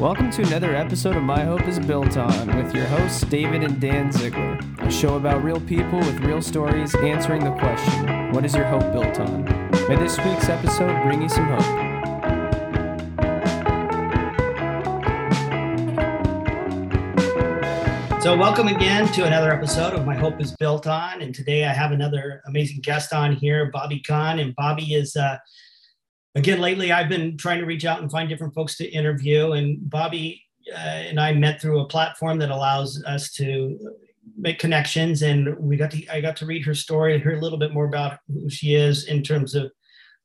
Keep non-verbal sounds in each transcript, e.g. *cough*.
Welcome to another episode of My Hope is Built On with your hosts, David and Dan Ziegler, a show about real people with real stories answering the question, What is your hope built on? May this week's episode bring you some hope. So, welcome again to another episode of My Hope is Built On. And today I have another amazing guest on here, Bobi Conn. And Bobi is, uh, again, lately I've been trying to reach out and find different folks to interview. And Bobi uh, and I met through a platform that allows us to make connections. And we got to, I got to read her story, and hear a little bit more about who she is in terms of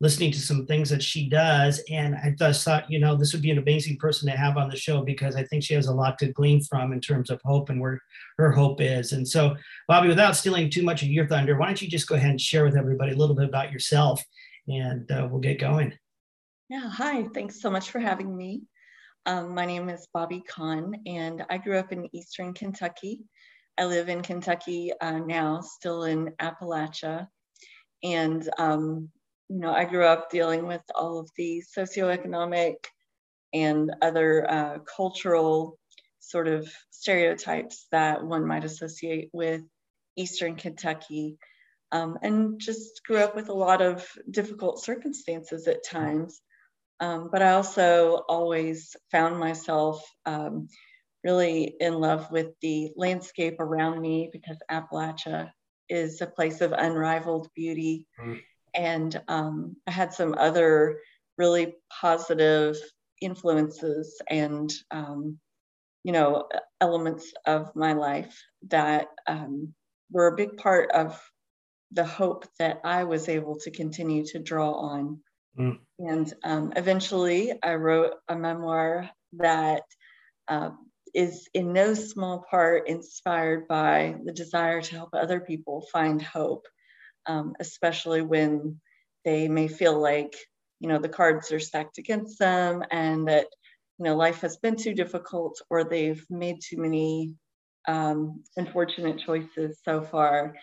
listening to some things that she does. And I just thought, you know, this would be an amazing person to have on the show because I think she has a lot to glean from in terms of hope and where her hope is. And so, Bobi, without stealing too much of your thunder, why don't you just go ahead and share with everybody a little bit about yourself and uh, we'll get going. Yeah, hi. Thanks so much for having me. Um, my name is Bobi Conn, and I grew up in Eastern Kentucky. I live in Kentucky uh, now, still in Appalachia. And um, you know, I grew up dealing with all of the socioeconomic and other uh, cultural sort of stereotypes that one might associate with Eastern Kentucky. Um, and just grew up with a lot of difficult circumstances at times. Um, but I also always found myself um, really in love with the landscape around me because Appalachia is a place of unrivaled beauty. Mm and um, I had some other really positive influences and um, you know elements of my life that um, were a big part of the hope that I was able to continue to draw on. Mm. And um, eventually, I wrote a memoir that uh, is in no small part inspired by the desire to help other people find hope um, especially when they may feel like you know the cards are stacked against them and that you know life has been too difficult or they've made too many um, unfortunate choices so far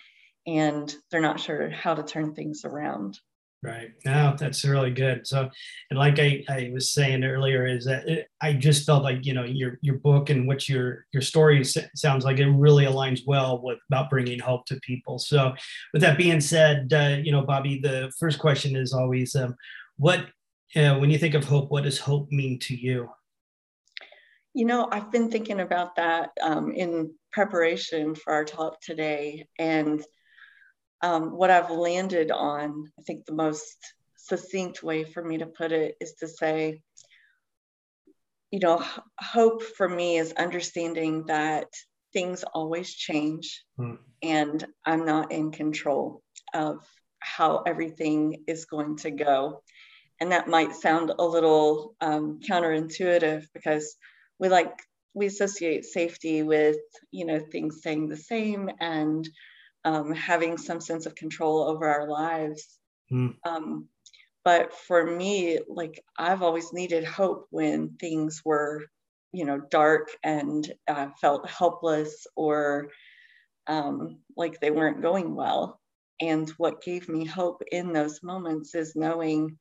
and they're not sure how to turn things around Right. Now that's really good. So, and like I, I was saying earlier, is that it, I just felt like you know your your book and what your your story sounds like it really aligns well with about bringing hope to people. So, with that being said, uh, you know, Bobi, the first question is always, um, what uh, when you think of hope, what does hope mean to you? You know, I've been thinking about that um, in preparation for our talk today, and um, what I've landed on, I think the most succinct way for me to put it is to say, you know, hope for me is understanding that things always change hmm. and I'm not in control of how everything is going to go. And that might sound a little um, counterintuitive because we like, we associate safety with, you know, things staying the same and um, having some sense of control over our lives. Mm. Um, but for me, like I've always needed hope when things were, you know, dark and uh, felt helpless or um, like they weren't going well. And what gave me hope in those moments is knowing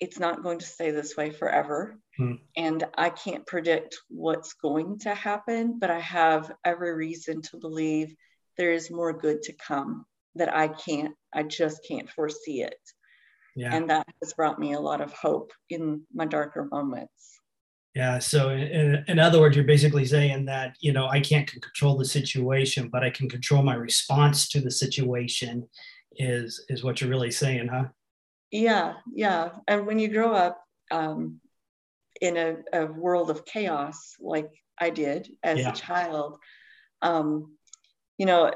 it's not going to stay this way forever. Mm. And I can't predict what's going to happen, but I have every reason to believe there is more good to come that I can't, I just can't foresee it. Yeah. And that has brought me a lot of hope in my darker moments. Yeah. So, in, in other words, you're basically saying that, you know, I can't control the situation, but I can control my response to the situation, is is what you're really saying, huh? Yeah. Yeah. And when you grow up um, in a, a world of chaos, like I did as yeah. a child, um, you know,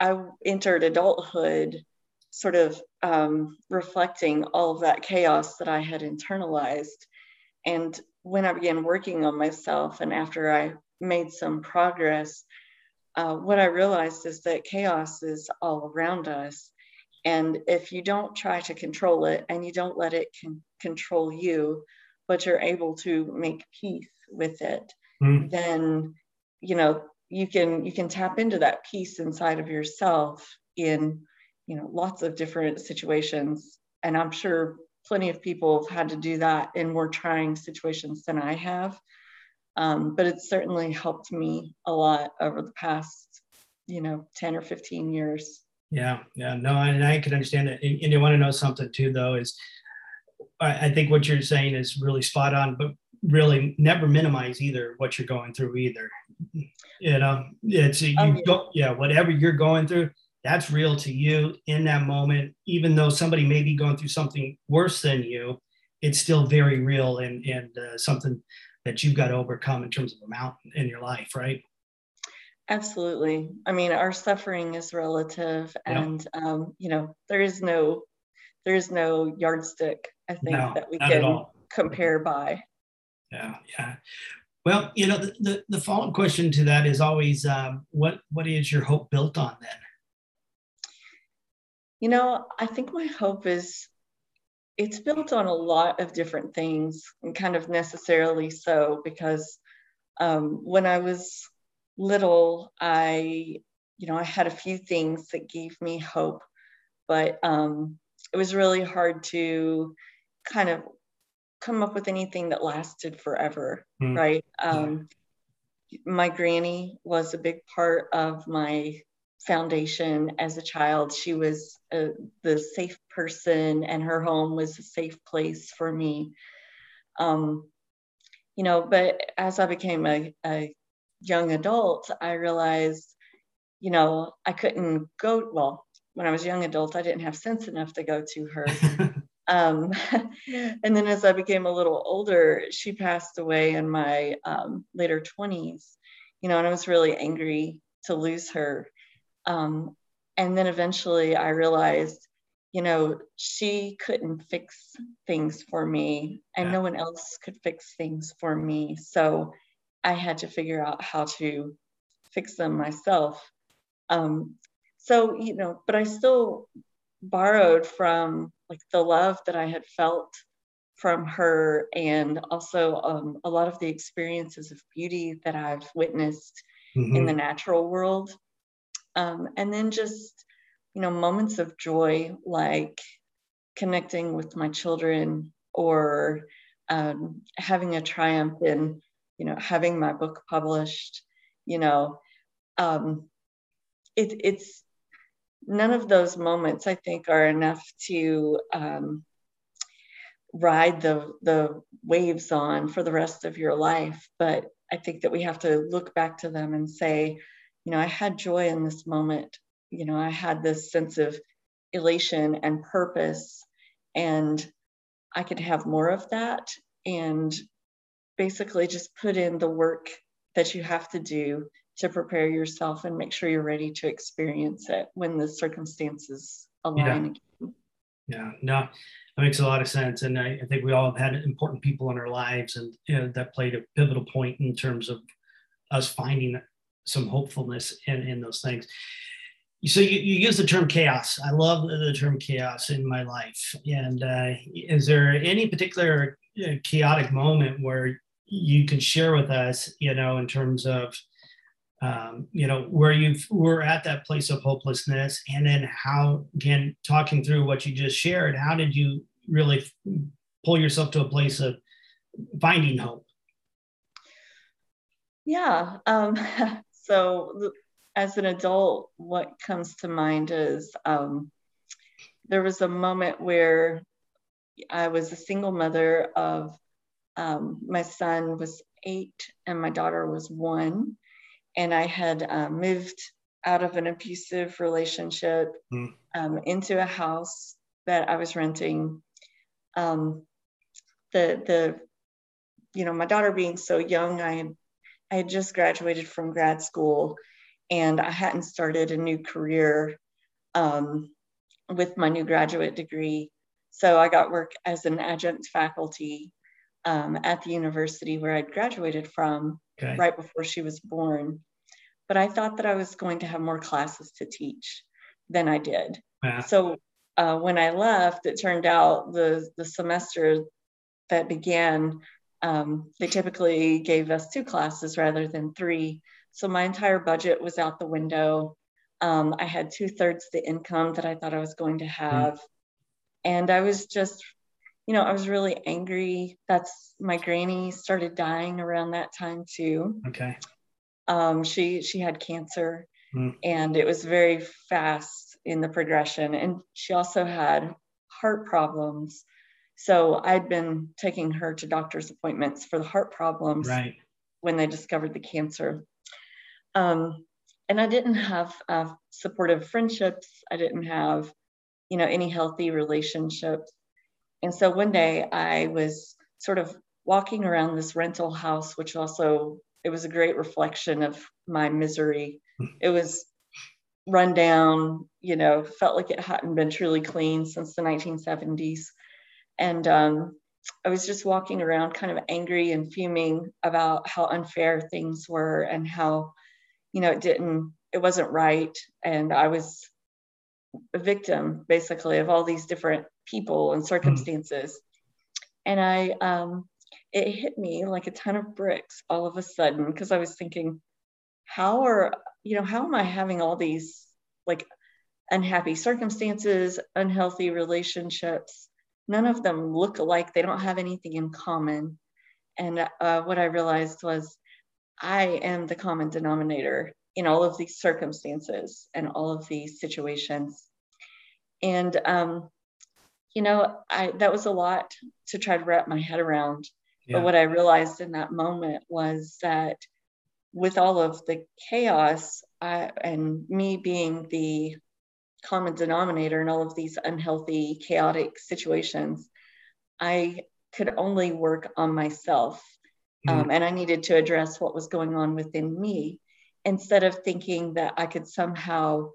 I entered adulthood sort of um, reflecting all of that chaos that I had internalized. And when I began working on myself, and after I made some progress, uh, what I realized is that chaos is all around us. And if you don't try to control it and you don't let it con- control you, but you're able to make peace with it, mm. then, you know, you can you can tap into that peace inside of yourself in you know lots of different situations and i'm sure plenty of people have had to do that in more trying situations than i have Um, but it's certainly helped me a lot over the past, you know, 10 or 15 years. Yeah, yeah, no, and I can understand that. And, and you want to know something too, though, is I, I think what you're saying is really spot on, but really never minimize either what you're going through either. You know, it's you oh, yeah. go, yeah, whatever you're going through, that's real to you in that moment, even though somebody may be going through something worse than you, it's still very real and, and uh, something that you've got to overcome in terms of a mountain in your life, right? Absolutely. I mean, our suffering is relative, and um, you know, there is no, there is no yardstick. I think no, that we can compare by. Yeah, yeah. Well, you know, the, the, the follow-up question to that is always, um, what what is your hope built on then? You know, I think my hope is it's built on a lot of different things, and kind of necessarily so because um, when I was little, I, you know, I had a few things that gave me hope, but um, it was really hard to kind of come up with anything that lasted forever, mm. right? Um, my granny was a big part of my foundation as a child. She was a, the safe person, and her home was a safe place for me. Um, you know, but as I became a, a young adult, I realized, you know, I couldn't go. Well, when I was young adult, I didn't have sense enough to go to her. *laughs* um, *laughs* and then as I became a little older, she passed away in my um, later 20s, you know, and I was really angry to lose her. Um, and then eventually I realized, you know, she couldn't fix things for me, and yeah. no one else could fix things for me. So I had to figure out how to fix them myself. Um, so, you know, but I still borrowed from like the love that I had felt from her and also um, a lot of the experiences of beauty that I've witnessed mm-hmm. in the natural world. Um, and then just, you know, moments of joy like connecting with my children or um, having a triumph in you know, having my book published, you know, um, it, it's none of those moments I think are enough to um, ride the the waves on for the rest of your life. But I think that we have to look back to them and say, you know, I had joy in this moment. You know, I had this sense of elation and purpose, and I could have more of that. And basically just put in the work that you have to do to prepare yourself and make sure you're ready to experience it when the circumstances align. Yeah, yeah. no, that makes a lot of sense. And I, I, think we all have had important people in our lives and you know, that played a pivotal point in terms of us finding some hopefulness in, in those things. So you, you use the term chaos. I love the term chaos in my life. And uh, is there any particular chaotic moment where you can share with us, you know, in terms of, um, you know, where you've were at that place of hopelessness, and then how, again, talking through what you just shared, how did you really pull yourself to a place of finding hope? Yeah. Um, *laughs* so, as an adult, what comes to mind is um, there was a moment where I was a single mother of um, my son was eight and my daughter was one. And I had uh, moved out of an abusive relationship mm. um, into a house that I was renting. Um, the the you know my daughter being so young, I had I had just graduated from grad school, and I hadn't started a new career um, with my new graduate degree. So I got work as an adjunct faculty um, at the university where I'd graduated from okay. right before she was born. But I thought that I was going to have more classes to teach than I did. So uh, when I left, it turned out the, the semester that began, um, they typically gave us two classes rather than three. So my entire budget was out the window. Um, I had two thirds the income that I thought I was going to hmm. have. Mm. And I was just you know, I was really angry. That's my granny started dying around that time too. Okay. Um, she she had cancer, Mm. and it was very fast in the progression. And she also had heart problems. So I'd been taking her to doctor's appointments for the heart problems Right. when they discovered the cancer. Um, and I didn't have uh, supportive friendships. I didn't have, you know, any healthy relationships. And so one day I was sort of walking around this rental house, which also it was a great reflection of my misery. It was run down, you know, felt like it hadn't been truly clean since the 1970s. And um, I was just walking around kind of angry and fuming about how unfair things were and how, you know, it didn't, it wasn't right. And I was a victim basically of all these different people and circumstances. And I, um, it hit me like a ton of bricks all of a sudden because I was thinking, how are, you know, how am I having all these like unhappy circumstances, unhealthy relationships? None of them look alike. They don't have anything in common. And uh, what I realized was I am the common denominator in all of these circumstances and all of these situations. And, um, you know, I, that was a lot to try to wrap my head around. Yeah. But what I realized in that moment was that with all of the chaos I, and me being the common denominator in all of these unhealthy, chaotic situations, I could only work on myself. Um, and I needed to address what was going on within me instead of thinking that I could somehow,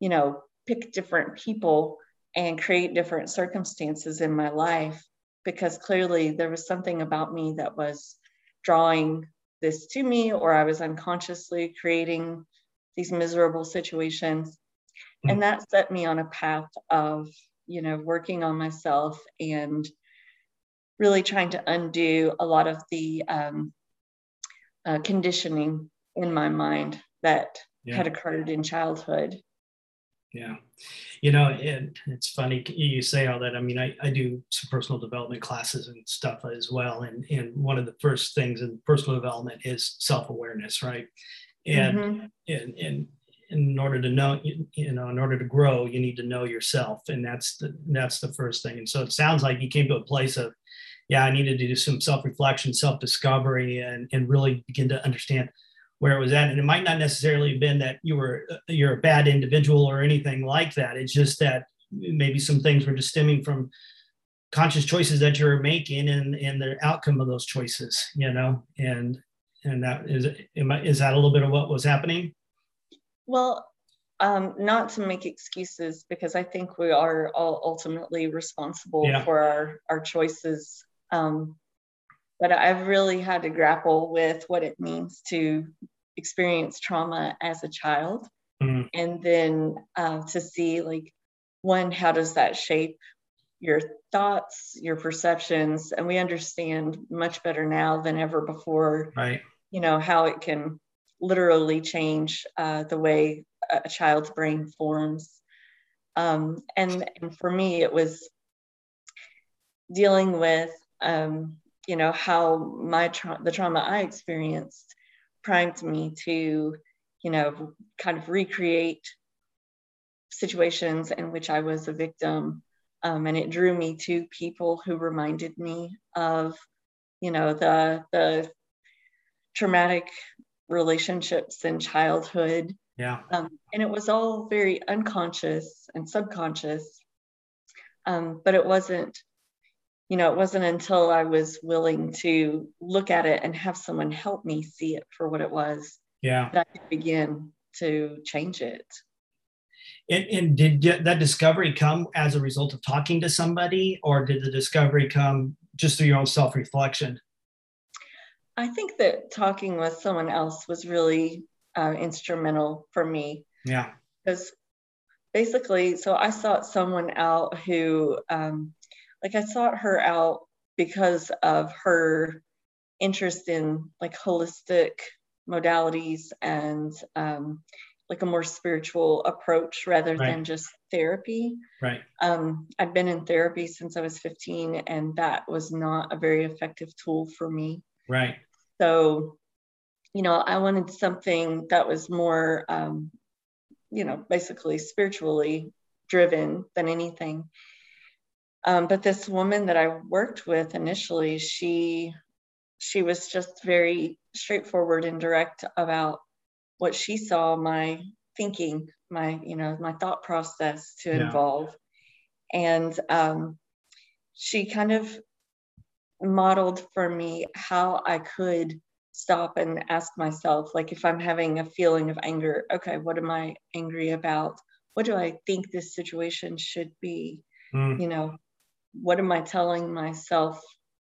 you know, pick different people and create different circumstances in my life because clearly there was something about me that was drawing this to me or I was unconsciously creating these miserable situations. Mm. And that set me on a path of, you know, working on myself and really trying to undo a lot of the um, uh, conditioning in my mind that Yeah. had occurred in childhood. Yeah. You know, it, it's funny you say all that. I mean, I, I do some personal development classes and stuff as well. And, and one of the first things in personal development is self awareness, right? And, Mhm. and, and in order to know, you you know, in order to grow, you need to know yourself. And that's the, that's the first thing. And so it sounds like you came to a place of, yeah, I needed to do some self reflection, self discovery, and, and really begin to understand where it was at. And it might not necessarily have been that you were you're a bad individual or anything like that. It's just that maybe some things were just stemming from conscious choices that you're making and, and the outcome of those choices, you know, and and that is am I, is that a little bit of what was happening? Well, um, not to make excuses because I think we are all ultimately responsible Yeah. for our, our choices. Um, but I've really had to grapple with what it means to experience trauma as a child. Mhm. And then uh, to see, like, one, how does that shape your thoughts, your perceptions? And we understand much better now than ever before Right. you know how it can literally change uh, the way a a child's brain forms um, and, and for me it was dealing with um, you know how my tra- the trauma i experienced primed me to you know kind of recreate situations in which i was a victim. Um, and it drew me to people who reminded me of you know the the traumatic relationships in childhood. Yeah. um, and it was all very unconscious and subconscious. Um, but it wasn't you know it wasn't until i was willing to look at it and have someone help me see it for what it was Yeah. that i could begin to change it And, and did that discovery come as a result of talking to somebody, or did the discovery come just through your own self reflection? i think that talking with someone else was really uh, instrumental for me Yeah. because basically so i sought someone out who um, like i sought her out because of her interest in like holistic modalities and um, like a more spiritual approach rather Right. than just therapy. Right. Um, I've been in therapy since I was 15, and that was not a very effective tool for me. Right. So, you know, I wanted something that was more, um, you know, basically spiritually driven than anything. Um, but this woman that I worked with initially, she she was just very straightforward and direct about what she saw my thinking, my you know, my thought process to Yeah. involve, and um, she kind of modeled for me how I could stop and ask myself, like, if I'm having a feeling of anger, okay, what am I angry about? What do I think this situation should be? Mm, You know, what am I telling myself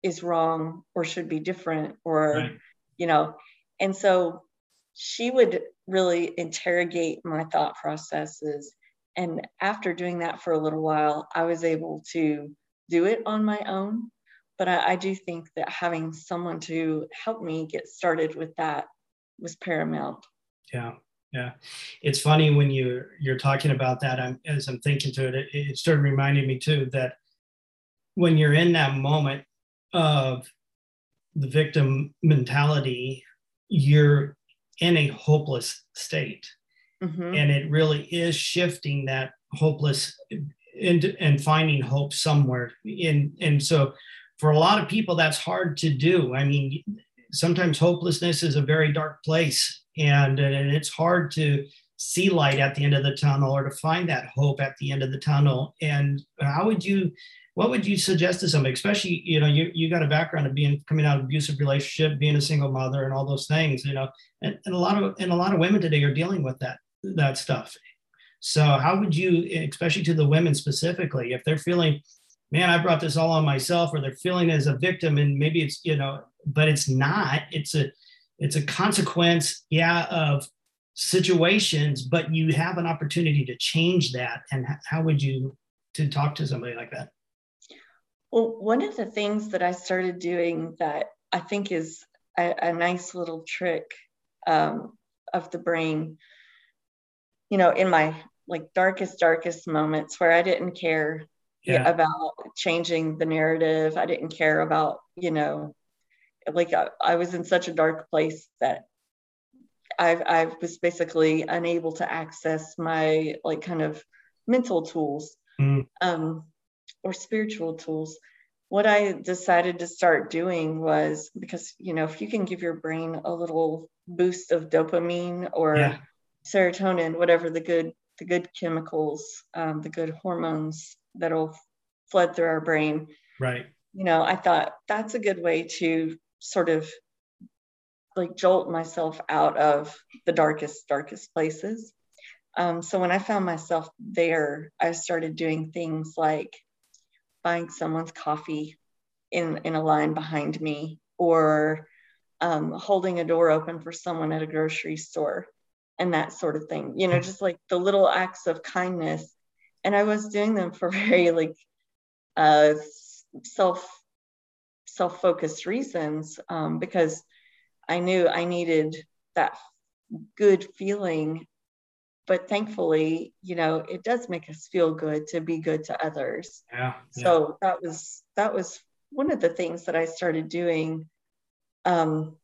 is wrong or should be different? Or, Right. you know, and so she would really interrogate my thought processes. And after doing that for a little while, I was able to do it on my own. But I, I do think that having someone to help me get started with that was paramount. Yeah. Yeah. It's funny when you you're talking about that. I'm as I'm thinking to it, it, it started reminding me too that when you're in that moment of the victim mentality, you're in a hopeless state. Mhm. and it really is shifting that hopeless and and finding hope somewhere in and so for a lot of people that's hard to do i mean sometimes hopelessness is a very dark place and, and it's hard to see light at the end of the tunnel or to find that hope at the end of the tunnel and how would you what would you suggest to somebody especially you know you, you got a background of being coming out of abusive relationship being a single mother and all those things you know and, and a lot of and a lot of women today are dealing with that that stuff. So how would you, especially to the women specifically, if they're feeling, man, I brought this all on myself, or they're feeling as a victim, and maybe it's you know, but it's not. It's a it's a consequence, yeah, of situations, but you have an opportunity to change that. And how would you to talk to somebody like that? Well, one of the things that I started doing that I think is a, a nice little trick um, of the brain, you know, in my like darkest, darkest moments where I didn't care Yeah. about changing the narrative, I didn't care about, you know, like I, I was in such a dark place that I, I was basically unable to access my like kind of mental tools Mm. um, or spiritual tools. What I decided to start doing was because, you know, if you can give your brain a little boost of dopamine or Yeah. serotonin, whatever the good, the good chemicals, um, the good hormones that'll flood through our brain, Right. you know, I thought that's a good way to sort of like jolt myself out of the darkest, darkest places. Um, so when I found myself there, I started doing things like buying someone's coffee in, in a line behind me or um, holding a door open for someone at a grocery store and that sort of thing, you know, just like the little acts of kindness. And I was doing them for *laughs* very like uh, self self-focused reasons um, because I knew I needed that good feeling. But thankfully, you know, it does make us feel good to be good to others. Yeah. yeah. So that was that was one of the things that I started doing, um,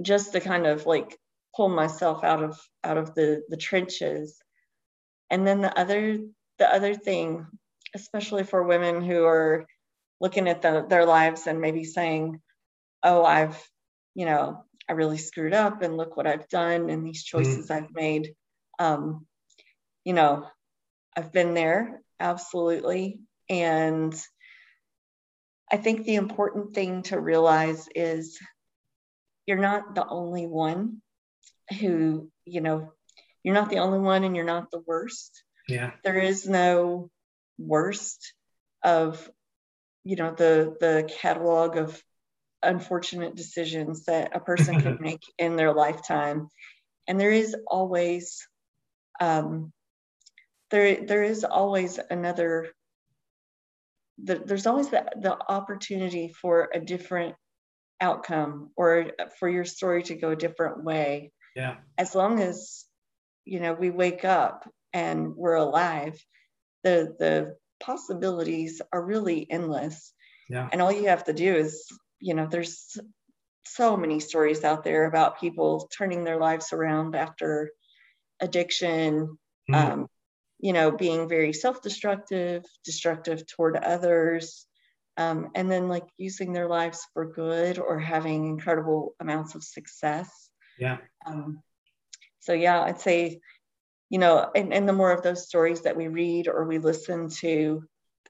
just to kind of like pull myself out of out of the the trenches. And then the other the other thing, especially for women who are looking at the, their lives and maybe saying, "Oh, I've, you know, I really screwed up, and look what I've done, and these choices I've made." Um, you know, I've been there absolutely, and I think the important thing to realize is you're not the only one who, you know, you're not the only one, and you're not the worst. Yeah. there is no worst of you know the the catalog of unfortunate decisions that a person could *laughs* make in their lifetime. And there is always um there there is always another the, there's always the, the opportunity for a different outcome or for your story to go a different way. Yeah. as long as you know we wake up and we're alive the the possibilities are really endless. Yeah. And all you have to do is you know there's so many stories out there about people turning their lives around after addiction mm. um, you know being very self-destructive destructive toward others um, and then like using their lives for good or having incredible amounts of success yeah um, so yeah i'd say you know and, and the more of those stories that we read or we listen to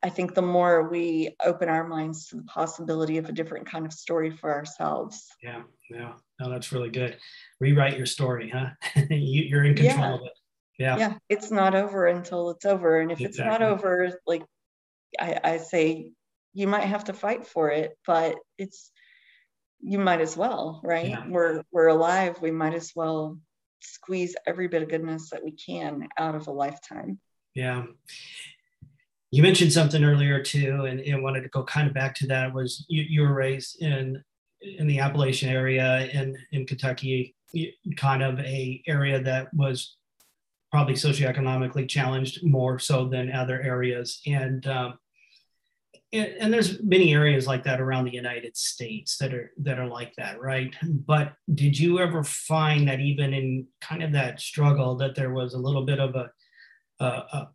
i think the more we open our minds to the possibility of a different kind of story for ourselves. Yeah yeah. No that's really good. Rewrite your story huh? *laughs* You, are in control yeah. of it. Yeah. Yeah it's not over until it's over and if exactly. it's not over like I, I say you might have to fight for it but it's you might as well right? Yeah. we're we're alive. We might as well squeeze every bit of goodness that we can out of a lifetime. Yeah you mentioned something earlier too and, and wanted to go kind of back to that was you, you were raised in in the appalachian area in in kentucky kind of a area that was probably socioeconomically challenged more so than other areas and um, and, and, there's many areas like that around the United States that are that are like that, right? But did you ever find that even in kind of that struggle that there was a little bit of a, a, a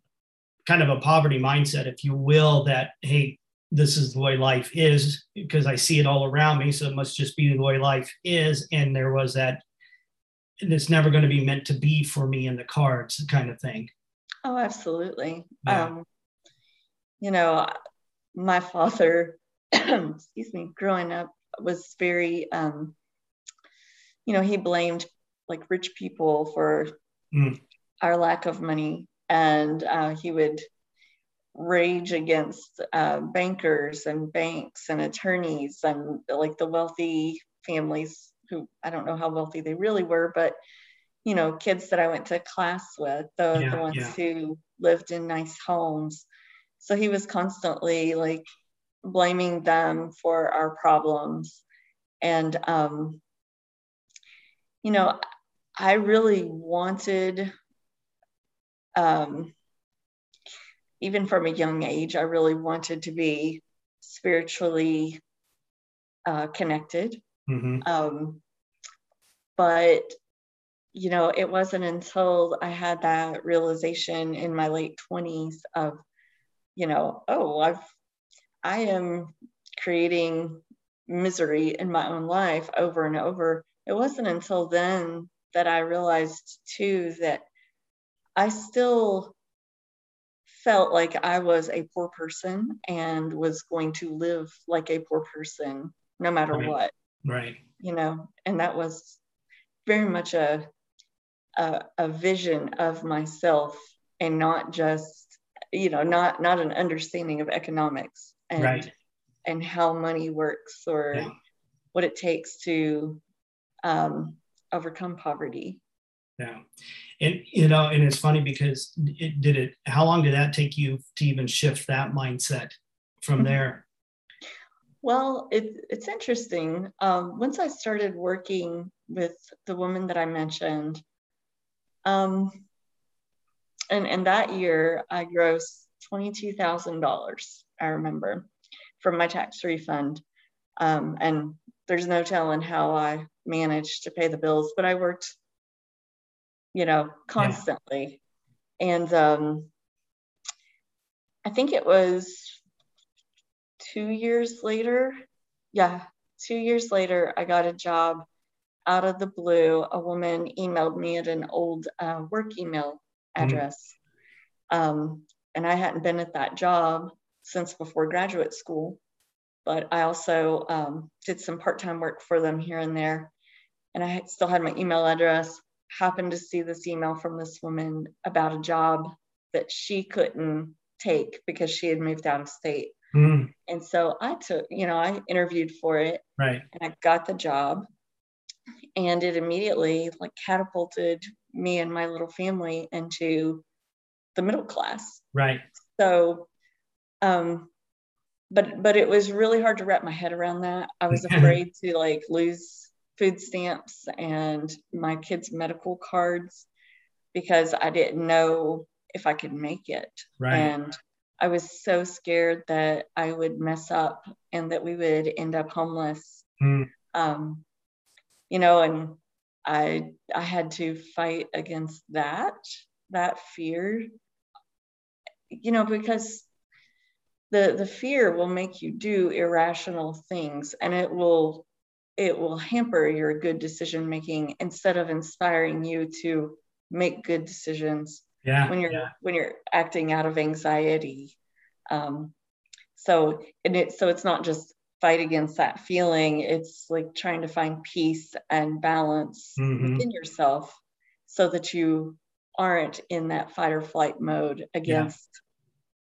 kind of a poverty mindset, if you will, that hey, this is the way life is because I see it all around me, so it must just be the way life is, and there was that it's never going to be meant to be for me in the cards kind of thing. Oh, absolutely. Yeah. Um, you know, my father, *clears throat* excuse me, growing up was very, um, you know, he blamed like rich people for mm. our lack of money. And uh, he would rage against uh, bankers and banks and attorneys and like the wealthy families who I don't know how wealthy they really were, but you know, kids that I went to class with, the, yeah, the ones yeah. who lived in nice homes. So he was constantly like blaming them for our problems. And, um, you know, I really wanted, um, even from a young age, I really wanted to be spiritually uh, connected. Mm-hmm. Um, but you know, it wasn't until I had that realization in my late 20s of you know, oh, I've I am creating misery in my own life over and over. It wasn't until then that I realized too that I still felt like I was a poor person and was going to live like a poor person no matter right. what. Right. You know, and that was very much a, a, a vision of myself and not just you know not not an understanding of economics and right. and how money works or yeah. what it takes to um, overcome poverty yeah. And you know and it's funny because it did it how long did that take you to even shift that mindset from there? Well it, it's interesting. Um, once i started working with the woman that i mentioned um, and, and that year I grossed $22,000, I remember, from my tax refund. Um, and there's no telling how I managed to pay the bills, but I worked, you know, constantly. Yeah. And um, I think it was two years later. Yeah, two years later, I got a job out of the blue. A woman emailed me at an old uh, work email Mm-hmm. address. Mm-hmm. Um, and I hadn't been at that job since before graduate school, but I also um, did some part time work for them here and there. And I still had my email address. Happened to see this email from this woman about a job that she couldn't take because she had moved out of state. Mm. And so I took, you know, I interviewed for it. Right. And I got the job. And it immediately like catapulted me and my little family into the middle class. Right. So, um, but but it was really hard to wrap my head around that. I was *laughs* afraid to like lose food stamps and my kids' medical cards. because I didn't know if I could make it. Right. And I was so scared that I would mess up and that we would end up homeless. Mm. Um, you know, and I I had to fight against that that fear. You know, because the the fear will make you do irrational things and it will it will hamper your good decision making instead of inspiring you to make good decisions yeah when you're yeah. when you're acting out of anxiety um, so and it so it's not just fight against that feeling it's like trying to find peace and balance Mhm. within yourself so that you aren't in that fight or flight mode against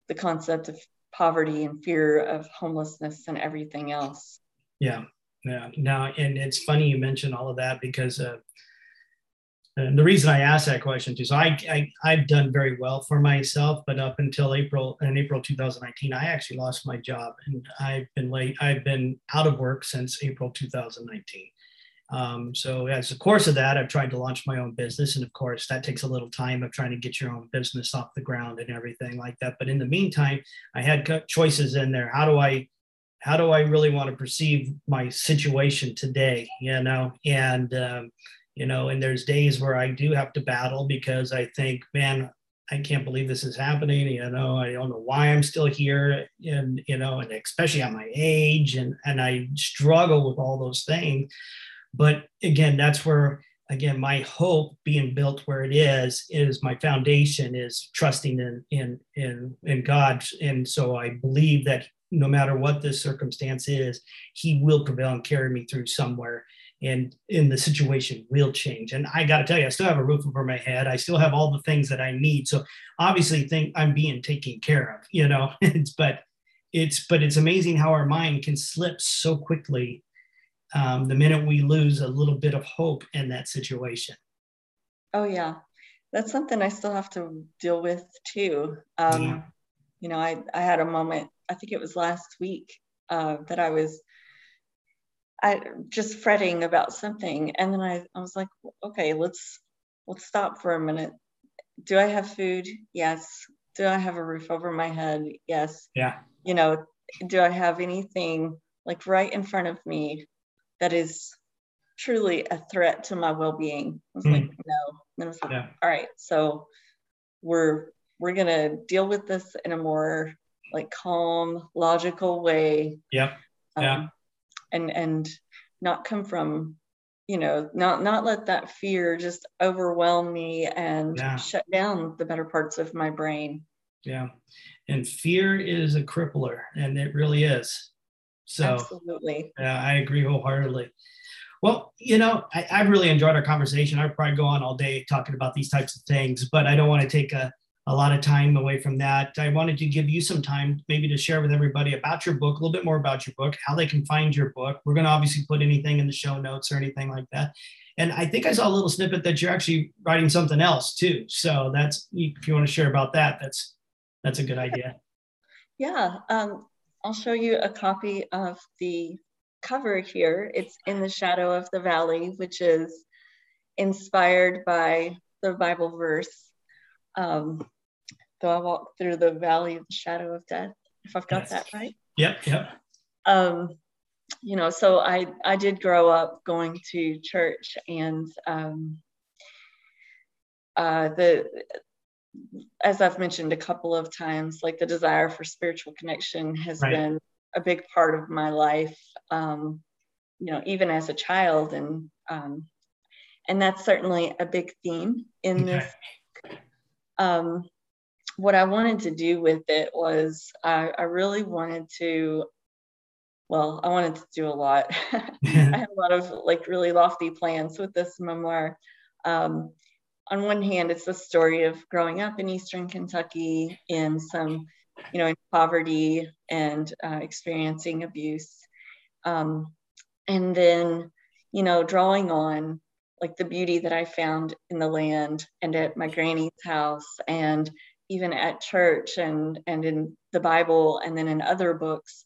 the concept of poverty and fear of homelessness and everything else Yeah, yeah. Now, and it's funny you mentioned all of that because uh, the reason I asked that question too. So I, I I've done very well for myself, but up until April in April 2019, I actually lost my job, and I've been late. I've been out of work since April 2019. Um, so as a course of that, I've tried to launch my own business, and of course that takes a little time of trying to get your own business off the ground and everything like that. But in the meantime, I had choices in there. How do I how do I really want to perceive my situation today? You know, and um, you know, and there's days where I do have to battle because I think, man, I can't believe this is happening. You know, I don't know why I'm still here, and you know, and especially at my age, and and I struggle with all those things. But again, that's where again my hope being built where it is is my foundation is trusting in in in in God, and so I believe that no matter what this circumstance is, He will prevail and carry me through somewhere and in the situation will change. And I got to tell you, I still have a roof over my head. I still have all the things that I need. So obviously, think I'm being taken care of. You know, *laughs* it's but it's but it's amazing how our mind can slip so quickly um, the minute we lose a little bit of hope in that situation. oh yeah that's something i still have to deal with too um, Yeah. you know I, I had a moment i think it was last week uh, that i was I just fretting about something, and then I, I was like, okay, let's let's stop for a minute. Do I have food? Yes. Do I have a roof over my head? Yes. Yeah. You know, do I have anything like right in front of me that is truly a threat to my well-being? I was Mm. like, no. And I was like, Yeah. all right, so we're we're gonna deal with this in a more like calm, logical way Yeah. Yeah. um, and and not come from you know not not let that fear just overwhelm me and Yeah. shut down the better parts of my brain Yeah. And fear is a crippler, and it really is. So absolutely Yeah, I agree wholeheartedly. Well, you know, I, I've really enjoyed our conversation. I'd probably go on all day talking about these types of things, but I don't want to take a, a lot of time away from that. I wanted to give you some time maybe to share with everybody about your book, a little bit more about your book, how they can find your book. We're going to obviously put anything in the show notes or anything like that. And I think I saw a little snippet that you're actually writing something else too. So that's if you want to share about that, that's that's a good idea. yeah um, i'll show you a copy of the cover here it's in the shadow of the valley which is inspired by the bible verse um, though i walk through the valley of the shadow of death if i've got Yes. that right Yep, yep. um, you know, so I I did grow up going to church, and um, uh, the as I've mentioned a couple of times, like the desire for spiritual connection has Right. been a big part of my life. Um, you know, even as a child, and um, and that's certainly a big theme in Okay. this um, what I wanted to do with it was I, I really wanted to, well, I wanted to do a lot. *laughs* *laughs* I had a lot of like really lofty plans with this memoir. Um, on one hand, it's the story of growing up in Eastern Kentucky in some, you know, in poverty and uh, experiencing abuse. Um, and then, you know, drawing on like the beauty that I found in the land and at my granny's house and even at church and and in the Bible and then in other books,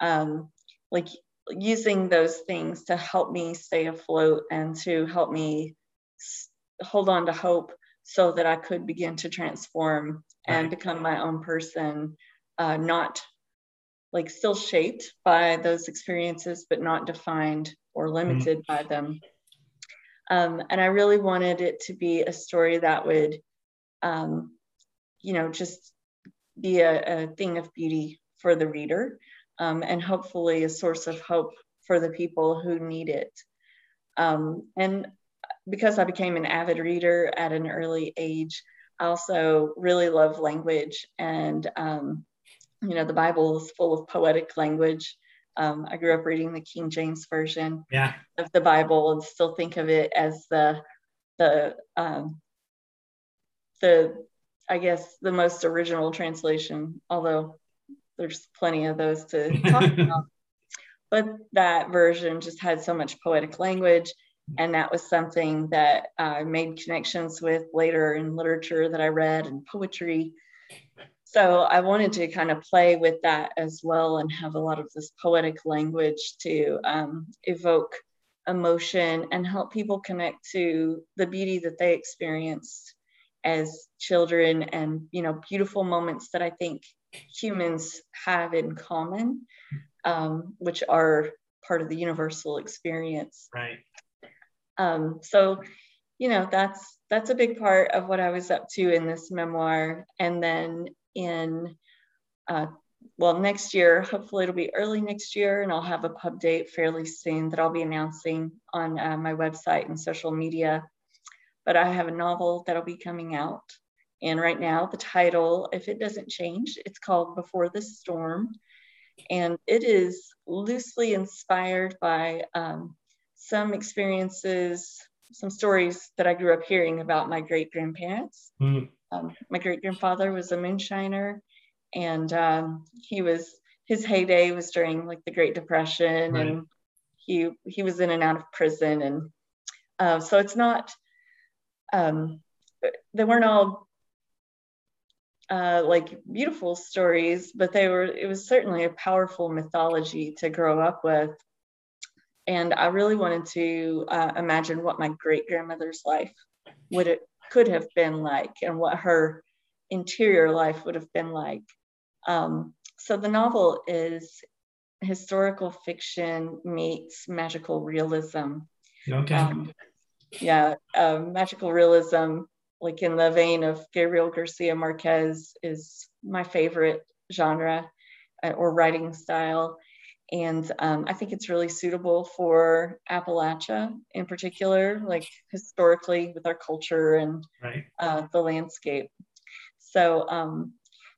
um, like using those things to help me stay afloat and to help me s- hold on to hope so that I could begin to transform and become my own person, uh, not like still shaped by those experiences, but not defined or mm-hmm. limited mm-hmm. by them. Um, and I really wanted it to be a story that would, um, you know, just be a, a, thing of beauty for the reader um, and hopefully a source of hope for the people who need it. Um, and because I became an avid reader at an early age, I also really love language and um, you know the bible is full of poetic language um, i grew up reading the king james version yeah. of the bible and still think of it as the the um, the i guess the most original translation although there's plenty of those to *laughs* talk about. But that version just had so much poetic language and that was something that i made connections with later in literature that i read and poetry. So I wanted to kind of play with that as well and have a lot of this poetic language to um, evoke emotion and help people connect to the beauty that they experienced as children and you know beautiful moments that I think humans have in common, um, which are part of the universal experience. Right. Um, so you know that's that's a big part of what I was up to in this memoir. And then in uh, well next year hopefully it'll be early next year and i'll have a pub date fairly soon that i'll be announcing on uh, my website and social media but i have a novel that'll be coming out and right now the title if it doesn't change it's called before the storm and it is loosely inspired by um, some experiences some stories that i grew up hearing about my great grandparents mm. Um, my great grandfather was a moonshiner, and um, he was his heyday was during like the Great Depression, right. and he he was in and out of prison, and uh, so it's not um, they weren't all uh, like beautiful stories, but they were. It was certainly a powerful mythology to grow up with, and I really wanted to uh, imagine what my great grandmother's life would it could have been like and what her interior life would have been like. Um, so the novel is historical fiction meets magical realism. Okay. Um, yeah, uh, magical realism, like in the vein of Gabriel Garcia Marquez, is my favorite genre uh, or writing style. And um, I think it's really suitable for Appalachia in particular, like historically with our culture and right. uh, the landscape. So, um,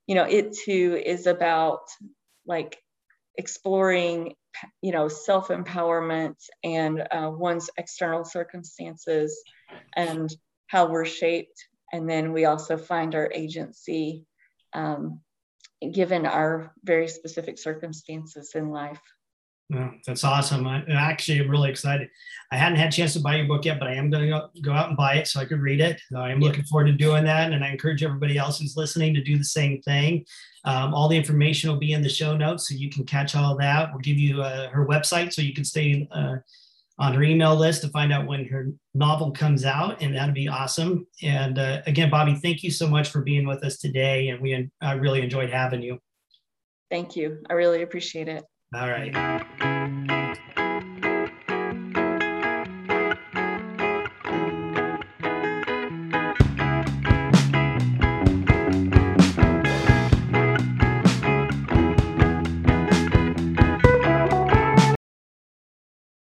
you know, it too is about like exploring, you know, self empowerment and uh, one's external circumstances and how we're shaped. And then we also find our agency um, given our very specific circumstances in life. Yeah, that's awesome. I'm actually really excited. I hadn't had a chance to buy your book yet, but I am going to go out and buy it so I could read it. I am looking forward to doing that. And I encourage everybody else who's listening to do the same thing. Um, all the information will be in the show notes so you can catch all that. We'll give you uh, her website so you can stay uh, on her email list to find out when her novel comes out, and that'd be awesome. And uh, again, Bobi, thank you so much for being with us today, and we I really enjoyed having you. Thank you. I really appreciate it. All right.